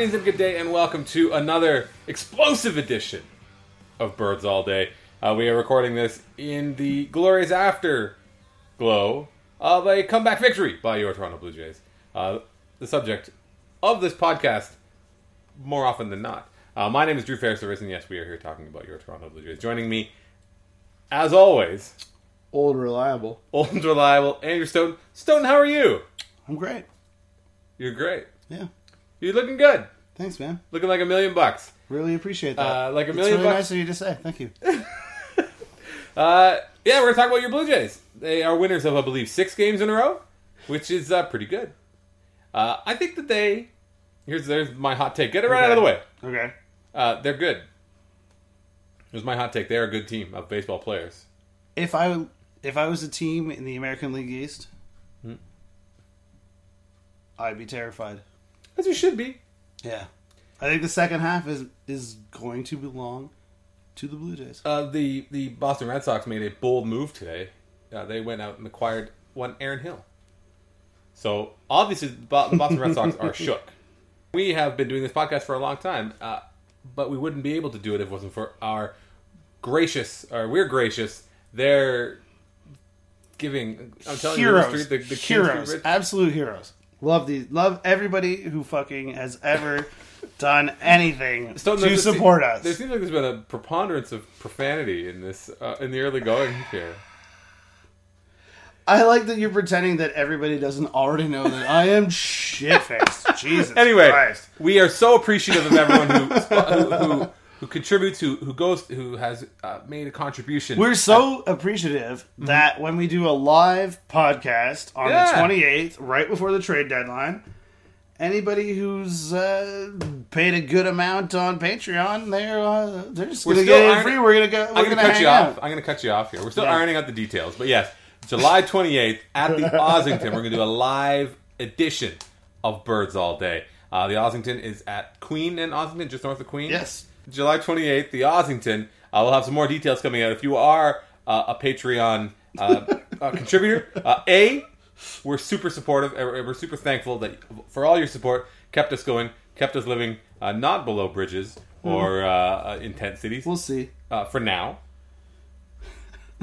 going? Greetings and good day, and welcome to another explosive edition of Birds All Day. Uh, we are recording this in the glorious afterglow of a comeback victory by your Toronto Blue Jays. Uh, the subject of this podcast, more often than not. Uh, my name is Drew Fairservice, and yes, we are here talking about your Toronto Blue Jays. Joining me, as always, Old reliable. old reliable Andrew Stone. Stone, how are you? I'm great. You're great. Yeah. You're looking good. Thanks, man. Looking like a million bucks. Really appreciate that. Uh, like a million it's really bucks. nice of you to say. Thank you. Uh, yeah, we're gonna talk about your Blue Jays. They are winners of, I believe, six games in a row, which is uh, pretty good. Uh, I think that they. Here's there's my hot take. Get it right out of the way. Okay. Uh, they're good. Here's my hot take. They're a good team of baseball players. If I if I was a team in the American League East, Hmm. I'd be terrified. As you should be. Yeah. I think the second half is is going to belong to the Blue Jays. Uh, the the Boston Red Sox made a bold move today. Uh, they went out and acquired one Aaron Hill. So obviously, the Boston Red Sox are shook. We have been doing this podcast for a long time, uh, but we wouldn't be able to do it if it wasn't for our gracious, or we're gracious. They're giving. I'm telling heroes. you, the, street, the, the heroes. Absolute heroes. Love these. Love everybody who fucking has ever done anything So to support us. There seems like there's been a preponderance of profanity in this uh, in the early going here. I like that you're pretending that everybody doesn't already know that I am shit faced. Jesus Anyway, Christ. we are so appreciative of everyone who who, who, who contributes, who who goes, who has uh, made a contribution. We're so appreciative that when we do a live podcast on Yeah. the 28th, right before the trade deadline, anybody who's uh, paid a good amount on Patreon, they're uh, they're just We're gonna still get it iron- free. We're gonna go. We're I'm gonna, going to cut hang you out. off. I'm going to cut you off here. We're still Yeah. ironing out the details, but yes, July 28th at the Ossington, we're going to do a live edition of Birds All Day. Uh, the Ossington is at Queen and Ossington, just north of Queen. Yes. July 28th, the Ossington. Uh, we'll have some more details coming out. If you are uh, a Patreon uh, contributor, uh, A, we're super supportive. We're super thankful that for all your support, kept us going, kept us living uh, not below bridges or in tent cities We'll see. uh, for now.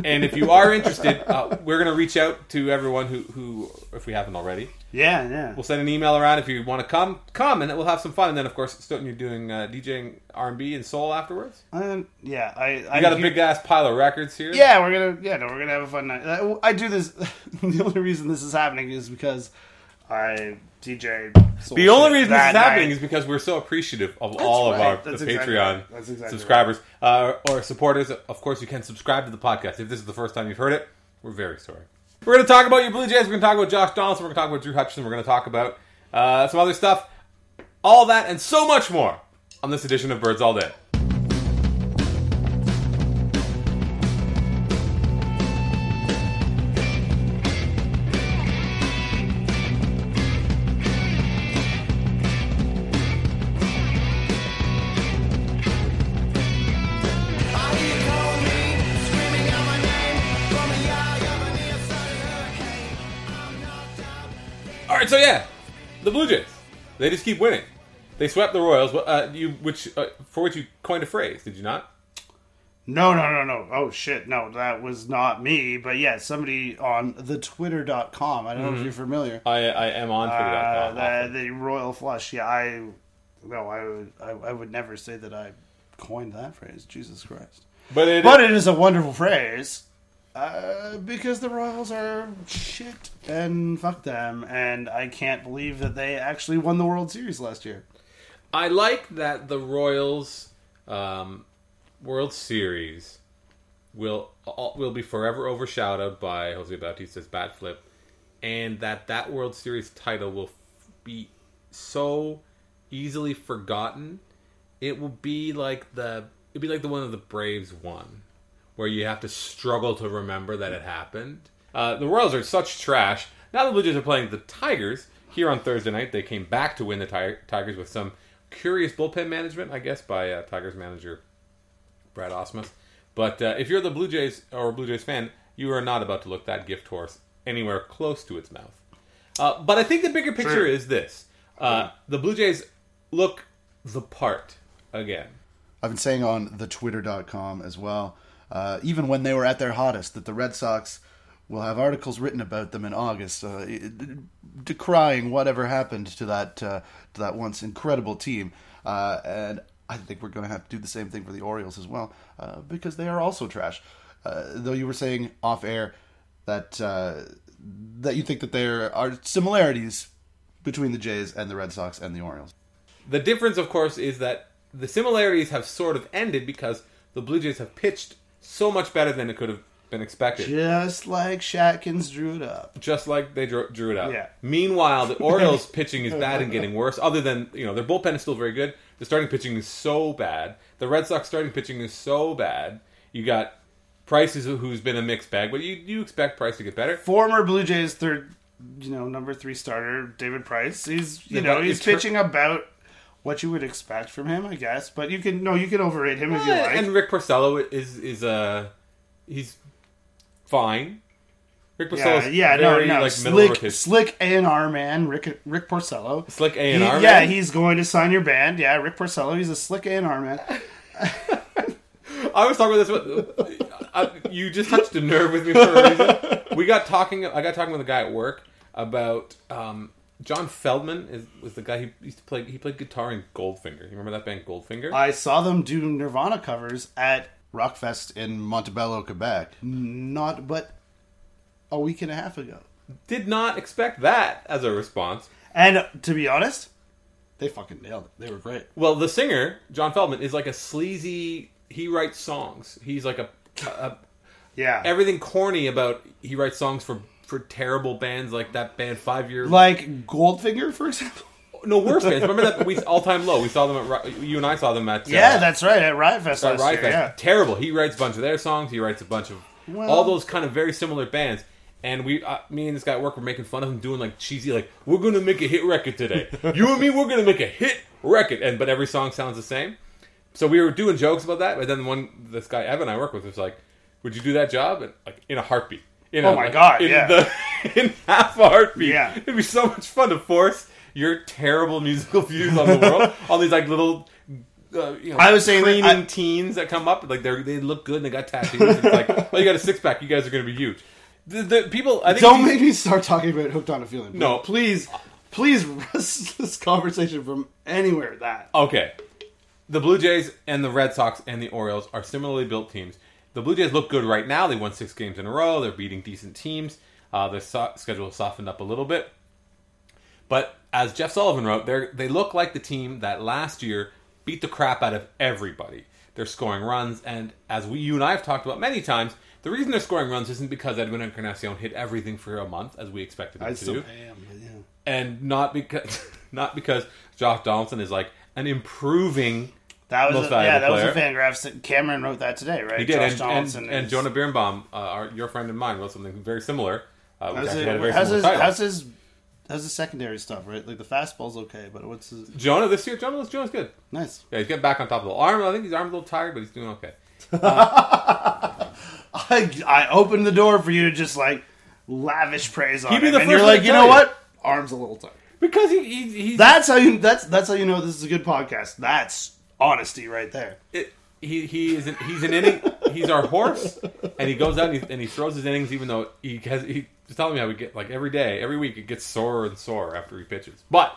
And if you are interested, uh, we're going to reach out to everyone who, who, if we haven't already, Yeah, yeah. we'll send an email around. If you want to come, come, and we'll have some fun. And then, of course, Stoeten, you're doing uh, DJing R&B and soul afterwards. Um, yeah, I. I You got a big ass pile of records here. Yeah, we're gonna. Yeah, no, we're gonna have a fun night. Uh, I do this. the only reason this is happening is because I DJ. The only reason this is happening is because we're so appreciative of all of our That's the exactly Patreon right. That's exactly subscribers uh, or supporters. Of course, you can subscribe to the podcast. If this is the first time you've heard it, we're very sorry. We're going to talk about your Blue Jays. We're going to talk about Josh Donaldson. We're going to talk about Drew Hutchison. We're going to talk about uh, some other stuff. All that and so much more on this edition of Birds All Day. So yeah, the Blue Jays. They just keep winning. They swept the Royals, uh, you which uh, for which you coined a phrase, did you not? No, no, no, no. Oh shit, no, that was not me. But yeah, somebody on the Twitter.com. I don't know if you're familiar. I, I am on Uh, Twitter.com. the, the Royal Flush. Yeah, I. No, I would. I, I would never say that I coined that phrase. Jesus Christ. but it, But it is a wonderful phrase. Uh, because the Royals are shit and fuck them, and I can't believe that they actually won the World Series last year. I like that the Royals um, World Series will will be forever overshadowed by Jose Bautista's bat flip, and that that World Series title will be so easily forgotten. It will be like the it'd be like the one of the Braves won, where you have to struggle to remember that it happened. Uh, the Royals are such trash. Now the Blue Jays are playing the Tigers here on Thursday night. They came back to win the Ti- Tigers with some curious bullpen management, I guess, by uh, Tigers manager Brad Ausmus. But uh, if you're the Blue Jays or a Blue Jays fan, you are not about to look that gift horse anywhere close to its mouth. Uh, but I think the bigger picture True. is this: uh, the Blue Jays look the part again. I've been saying on the twitter.com as well, uh, even when they were at their hottest, that the Red Sox will have articles written about them in August, uh, decrying whatever happened to that uh, to that once incredible team. Uh, and I think we're going to have to do the same thing for the Orioles as well, uh, because they are also trash. Though you were saying off air that that you think that there are similarities between the Jays and the Red Sox and the Orioles. The difference, of course, is that the similarities have sort of ended because the Blue Jays have pitched so much better than it could have been expected. Just like Shatkins drew it up. Just like they drew, drew it up. Yeah. Meanwhile, the Orioles pitching is bad and getting worse. Other than you know, their bullpen is still very good. The starting pitching is so bad. The Red Sox starting pitching is so bad. You got Price, is, who's been a mixed bag, but you you expect Price to get better. Former Blue Jays third, you know, number three starter David Price. He's you Yeah, know he's her- pitching about what you would expect from him, I guess. But you can no, you can overrate him if you like. And Rick Porcello is is uh he's fine. Rick yeah, yeah, very no, no, like slick, slick A and R man, Rick Rick Porcello. Slick A and R. yeah, he's going to sign your band. Yeah, Rick Porcello. He's a slick A and R man. I was talking about this. With, I, you just touched a nerve with me for a reason. We got talking. I got talking with a guy at work about um, John Feldman. Is was the guy he used to play? He played guitar in Goldfinger. You remember that band Goldfinger? I saw them do Nirvana covers at Rockfest in Montebello, Quebec. Not but a week and a half ago. Did not expect that as a response. And to be honest, they fucking nailed it. They were great. Well, the singer John Feldman is like a sleazy. He writes songs. He's like a, a Yeah. everything corny about. He writes songs for for terrible bands like that band Five Year. like Goldfinger, for example. no worse bands. Remember that we all time low. We saw them at you and I saw them at uh, Yeah, that's right. At Riot Fest at Riot. Fest. Yeah. Terrible. He writes a bunch of their songs. He writes a bunch of Well- all those kind of very similar bands. And we, uh, me and this guy at work were making fun of him doing like cheesy, like we're gonna make a hit record today. you and me, we're gonna make a hit record, and but every song sounds the same. So we were doing jokes about that, but then one this guy Evan I work with was like, "Would you do that job?" And, like in a heartbeat. In Oh my like, God, In yeah. the in half a heartbeat. Yeah. It'd be so much fun to force your terrible musical views on the world, all these like little. Uh, you know, I was saying that I- teens that come up like they they look good and they got tattoos. It's like, well, you got a six pack, you guys are going to be huge. The, the people, I think, Don't these- make me start talking about Hooked on a Feeling. No. please, please, wrest this conversation from anywhere that. Okay. The Blue Jays and the Red Sox and the Orioles are similarly built teams. The Blue Jays look good right now. They won six games in a row. They're beating decent teams. Uh, their so- schedule softened up a little bit. But as Jeff Sullivan wrote, they they look like the team that last year beat the crap out of everybody. They're scoring runs, and as we, you and I have talked about many times, the reason they're scoring runs isn't because Edwin Encarnacion hit everything for a month as we expected him I to do am, yeah. and not because not because Josh Donaldson is like an improving. That was a, yeah, that was a player. Fangraphs. Cameron wrote that today, right? He did, Josh and, Donaldson and, and Jonah Birenbaum, uh, our, your friend and mine, wrote something very similar. Uh, How's, it, very how's, similar his, how's his how's his secondary stuff? Right, like the fastball's okay, but what's his Jonah this year? Jonah, Jonah's good. nice? Yeah, he's getting back on top of the arm. I think his arm's a little tired, but he's doing okay. I I opened the door for you to just like lavish praise on him, the and you're like, you know you." what? Arm's a little tight. Because he, he he's That's how you. That's that's how you know this is a good podcast. That's honesty right there. it, he he is an, he's an inning. He's our horse, and he goes out and he, and he throws his innings, even though he has he was telling me how we get like every day, every week, it gets sorer and sorer after he pitches. But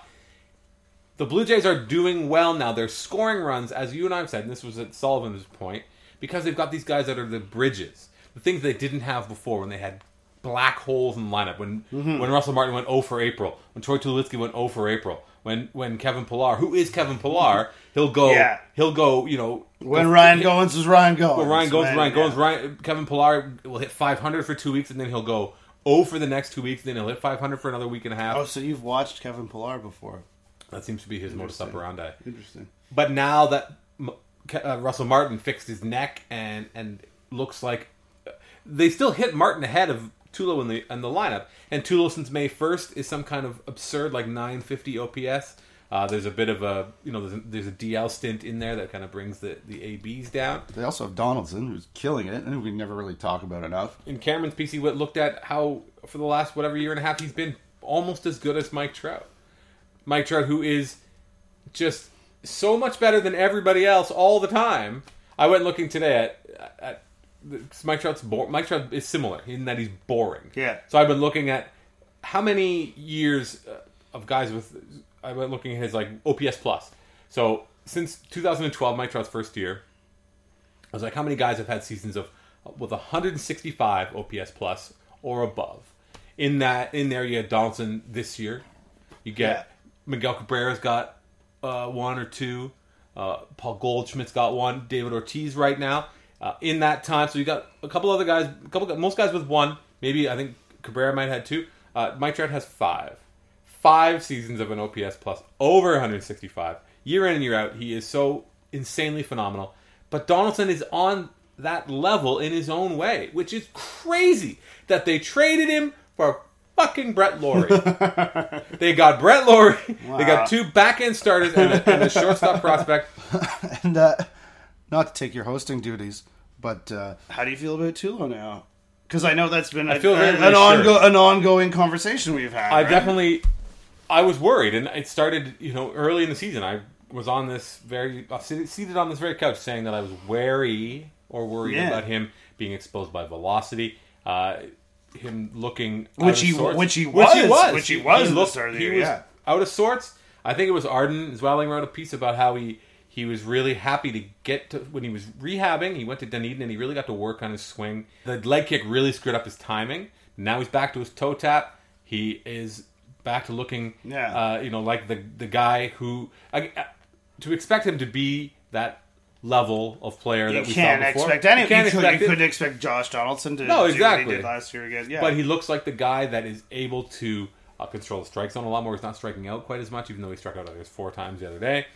the Blue Jays are doing well now. They're scoring runs, as you and I have said, and this was at Sullivan's point, because they've got these guys that are the bridges, the things they didn't have before when they had black holes in the lineup. When Mm-hmm. when Russell Martin went 0 for April, when Troy Tulowitzki went 0 for April, when when Kevin Pillar, who is Kevin Pillar, he'll go Yeah. he'll go, you know, When go- Ryan Goins was Ryan Goins. when Ryan Goins, When- Ryan Goins, yeah. Ryan Kevin Pillar will hit 500 for two weeks, and then he'll go 0 for the next two weeks. And then he'll hit 500 for another week and a half. Oh, so you've watched Kevin Pillar before? That seems to be his modus operandi. Interesting. But now that uh, Russell Martin fixed his neck and and looks like they still hit Martin ahead of Tulo in the in the lineup, and Tulo since May first is some kind of absurd like 950 OPS. Uh, there's a bit of a you know there's a, there's a DL stint in there that kind of brings the the ABs down. They also have Donaldson, who's killing it, and we never really talk about enough. And Cameron's PC Wit looked at how for the last whatever year and a half he's been almost as good as Mike Trout. Mike Trout, who is just so much better than everybody else all the time. I went looking today at, at Mike Trout's bo- Mike Trout is similar in that he's boring. Yeah. So I've been looking at how many years uh, of guys with. I went looking at his like OPS plus. So since 2012, Mike Trout's first year, I was like, how many guys have had seasons of with 165 OPS plus or above? In that, in there, you had Donaldson this year. You get Miguel Cabrera's got uh, one or two. Uh, Paul Goldschmidt's got one. David Ortiz right now. Uh, in that time, so you got a couple other guys. A couple, most guys with one. Maybe I think Cabrera might have had two. Uh, Mike Trout has five. Five seasons of an OPS plus over 165. Year in and year out, he is so insanely phenomenal. But Donaldson is on that level in his own way, which is crazy that they traded him for fucking Brett Lawrie. they got Brett Lawrie. They got two back end starters and a, and a shortstop prospect. And uh, not to take your hosting duties, but uh, How do you feel about Tulo now? Because I know that's been a, feel very an, an, reassured. ongo- an ongoing conversation we've had. I right? definitely, I was worried, and it started, you know, early in the season. I was on this very uh, seated seated on this very couch, saying that I was wary or worried Yeah. about him being exposed by velocity, uh, him looking out Which of he- sorts. which he which he was, was, which he was at the start of the he year, was yeah. out of sorts. I think it was Arden Zwelling wrote a piece about how he. He was really happy to get to when he was rehabbing. He went to Dunedin and he really got to work on his swing. The leg kick really screwed up his timing. Now he's back to his toe tap. He is back to looking, Yeah. uh, you know, like the the guy who I, I- to expect him to be that level of player You that we can't saw before. expect any. You can't you, could, expect you couldn't expect Josh Donaldson to No, do what exactly. he did last year again. Yeah, But he looks like the guy that is able to uh, control the strike zone a lot more. He's not striking out quite as much, even though he struck out I guess four times the other day.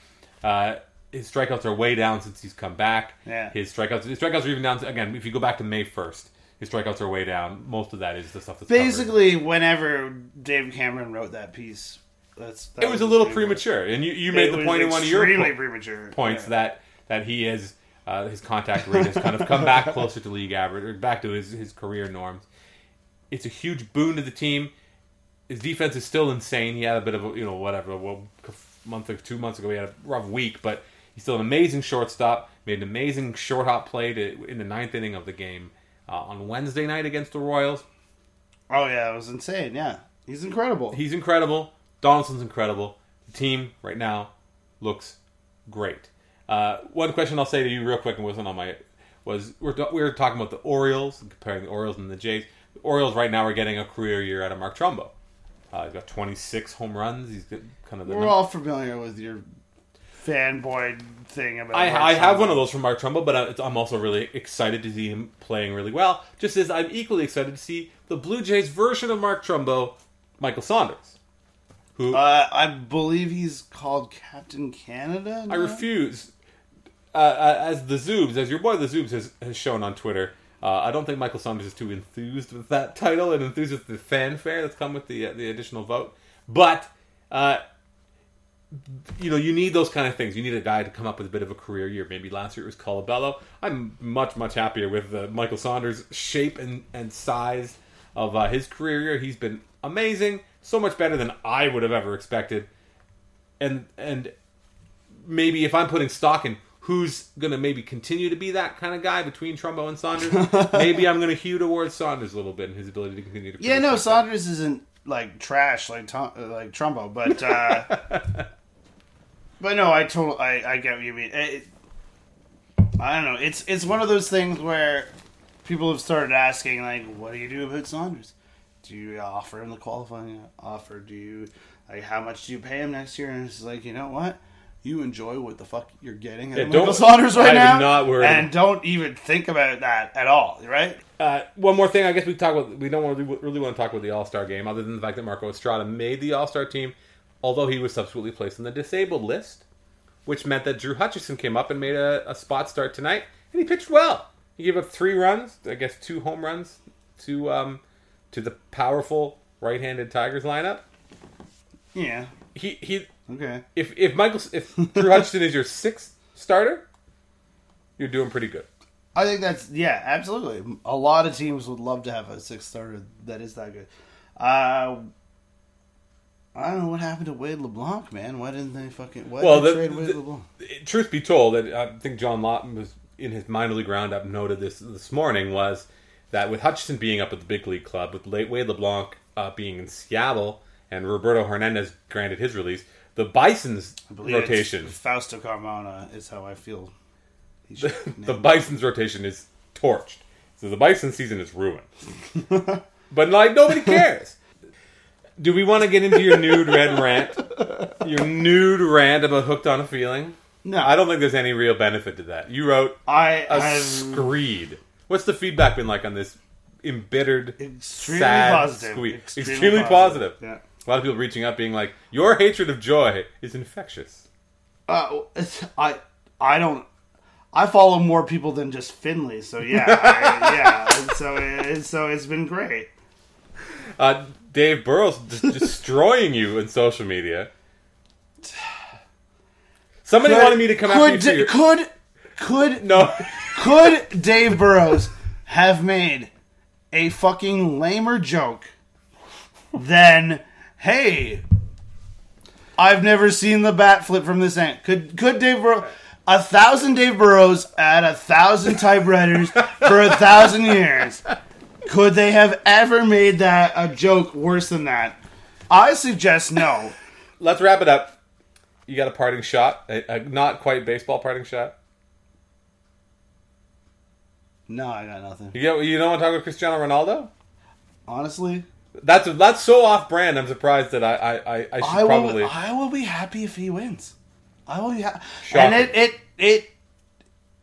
Uh, his strikeouts are way down since he's come back. Yeah. His strikeouts, his strikeouts are even down. To, again, if you go back to May first, his strikeouts are way down. Most of that is the stuff that's covered. basically whenever David Cameron wrote that piece, that's that It was a little pretty much- premature, and you, you It made the point in one of your po- premature points Yeah. that that he is uh, his contact rate has kind of come back closer to league average or back to his, his career norms. It's a huge boon to the team. His defense is still insane. He had a bit of a you know whatever well, a month or two months ago he had a rough week, but he's still an amazing shortstop. Made an amazing short hop play to, in the ninth inning of the game uh, on Wednesday night against the Royals. Oh yeah, it was insane. Yeah, he's incredible. He's incredible. Donaldson's incredible. The team right now looks great. Uh, one question I'll say to you real quick and wasn't on my was we're, we were talking about the Orioles comparing the Orioles and the Jays. The Orioles right now are getting a career year out of Mark Trumbo. Uh, he's got 26 home runs. He's kind of the We're num- all familiar with your fanboy thing about. I, I have one of those from Mark Trumbo, but I'm also really excited to see him playing really well. Just as I'm equally excited to see the Blue Jays version of Mark Trumbo, Michael Saunders, who Uh, I believe he's called Captain Canada. I refuse. Uh, uh, as the Zoobs, as your boy the Zoobs has, has shown on Twitter, uh, I don't think Michael Saunders is too enthused with that title and enthused with the fanfare that's come with the uh, the additional vote. But uh, you know, you need those kind of things. You need a guy to come up with a bit of a career year. Maybe last year it was Colabello. I'm much much happier with uh, Michael Saunders' shape and and size of uh, his career year. He's been amazing, so much better than I would have ever expected. And and maybe if I'm putting stock in who's going to maybe continue to be that kind of guy between Trumbo and Saunders, maybe I'm going to hew towards Saunders a little bit and his ability to continue to. Yeah, no. Saunders isn't like trash like Tom, like Trumbo, but uh, but no, I total I, I get what you mean. It, I don't know. It's it's one of those things where people have started asking like, what do you do about Saunders? Do you offer him the qualifying offer? Do you like how much do you pay him next year? And it's like, you know what? You enjoy what the fuck you're getting at Yeah, Michael Saunders right I now, not worry. and don't even think about that at all, right? Uh, one more thing, I guess we talk about. We don't want to really want to talk about the All Star game, other than the fact that Marco Estrada made the All Star team, although he was subsequently placed on the disabled list, which meant that Drew Hutchison came up and made a, a spot start tonight, and he pitched well. He gave up three runs, I guess two home runs to um, to the powerful right-handed Tigers lineup. Yeah. He he. Okay. If if Michael if Drew Hutchison is your sixth starter, you're doing pretty good. I think that's yeah, absolutely. A lot of teams would love to have a sixth starter that is that good. Uh, I don't know what happened to Wade LeBlanc, man. Why didn't they fucking? Why Well, the- trade Wade the- LeBlanc? truth be told, I think John Lawton was in his minor league roundup noted this this morning was that with Hutchison being up at the big league club, with Le- Wade LeBlanc uh, being in Seattle, and Roberto Hernandez granted his release, the Bison's I rotation, Fausto Carmona is how I feel. He the Bison's rotation is torched. So the Bison season is ruined. but like nobody cares. Do we want to get into your nude red rant? Your nude rant about hooked on a feeling? no, I don't think there's any real benefit to that. You wrote I a have screed. What's the feedback been like on this embittered, extremely sad positive. squeak? Extremely, Extremely positive. Yeah. A lot of people reaching out, being like, "Your hatred of joy is infectious." Uh, it's- I I don't. I follow more people than just Finley, so yeah, I, yeah. And so it, so it's been great. Uh, Dave Burrows just destroying you in social media. Somebody wanted me to come after you could, could could No, could Dave Burrows have made a fucking lamer joke than hey I've never seen the bat flip from this end. Could could Dave Burrows a thousand Dave Burrows at a thousand typewriters for a thousand years? Could they have ever made that a joke worse than that? I suggest no. let's wrap it up. You got a parting shot, a, a not quite baseball parting shot. No, I got nothing. You you don't want to talk about Cristiano Ronaldo? Honestly, That's that's so off brand. I'm surprised that I I, I, I should I will. probably. I will be happy if he wins. I will be happy. And it it it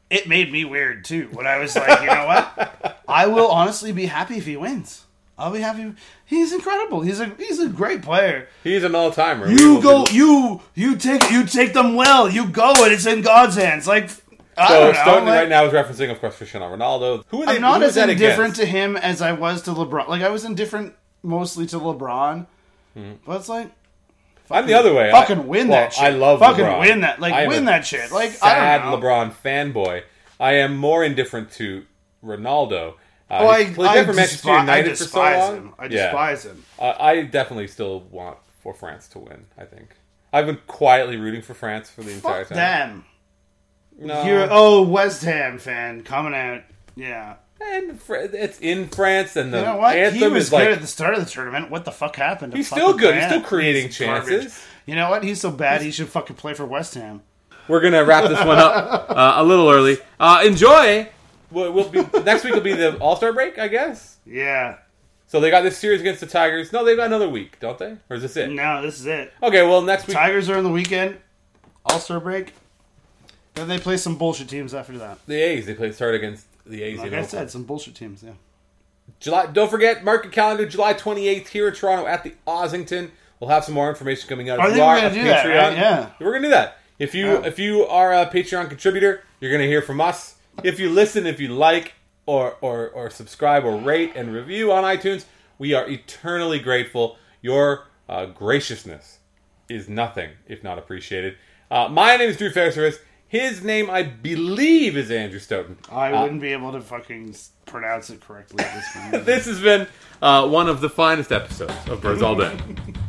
it made me weird too. When I was like, you know what? I will honestly be happy if he wins. I'll be happy. He's incredible. He's a he's a great player. He's an all timer. You go. You you take you take them well. You go and it's in God's hands. Like I So don't know. Like- right now is referencing, of course, Cristiano Ronaldo. Who are they? I'm not as indifferent against? to him as I was to LeBron. Like I was indifferent mostly to LeBron, but it's like I'm the other way. fucking I, win well, that shit. I love LeBron. Fucking LeBron. win that- like, I win that shit. Like, I sad don't know. LeBron fanboy. I am more indifferent to Ronaldo. Uh, Oh, I, played I, for Manchester despi- I United so despise long. him. I Yeah. despise him. Uh, I definitely still want for France to win. I think I've been quietly rooting for France for the entire Fuck time. them. No, You're oh West Ham fan coming out. Yeah. And it's in France, and the You know what? anthem He was is good like at the start of the tournament. What the fuck happened? to he's still good. He's still creating He's garbage. chances. You know what? He's so bad. He should fucking play for West Ham. We're gonna wrap this one up uh, a little early. Uh, enjoy. We'll, we'll be next week. Will be the All Star break, I guess. Yeah. So they got this series against the Tigers. No, they've got another week, don't they? Or is this it? No, this is it. Okay, well next week. Tigers are in the weekend. All Star break. Then they play some bullshit teams after that. The A's. They play start against the A's Like I said, some bullshit teams. Yeah. July. Don't forget, mark your calendar. July 28th here in Toronto at the Ossington. We'll have some more information coming out. I If think we're gonna a do that, right? Yeah. we're gonna do that. If you Yeah. if you are a Patreon contributor, you're gonna hear from us. If you listen, if you like or or or subscribe or rate and review on iTunes, we are eternally grateful. Your uh, graciousness is nothing if not appreciated. Uh, my name is Drew Fairservice. His name, I believe, is Andrew Stoeten. I Uh, wouldn't be able to fucking pronounce it correctly this this has been uh, one of the finest episodes of Birds All Day.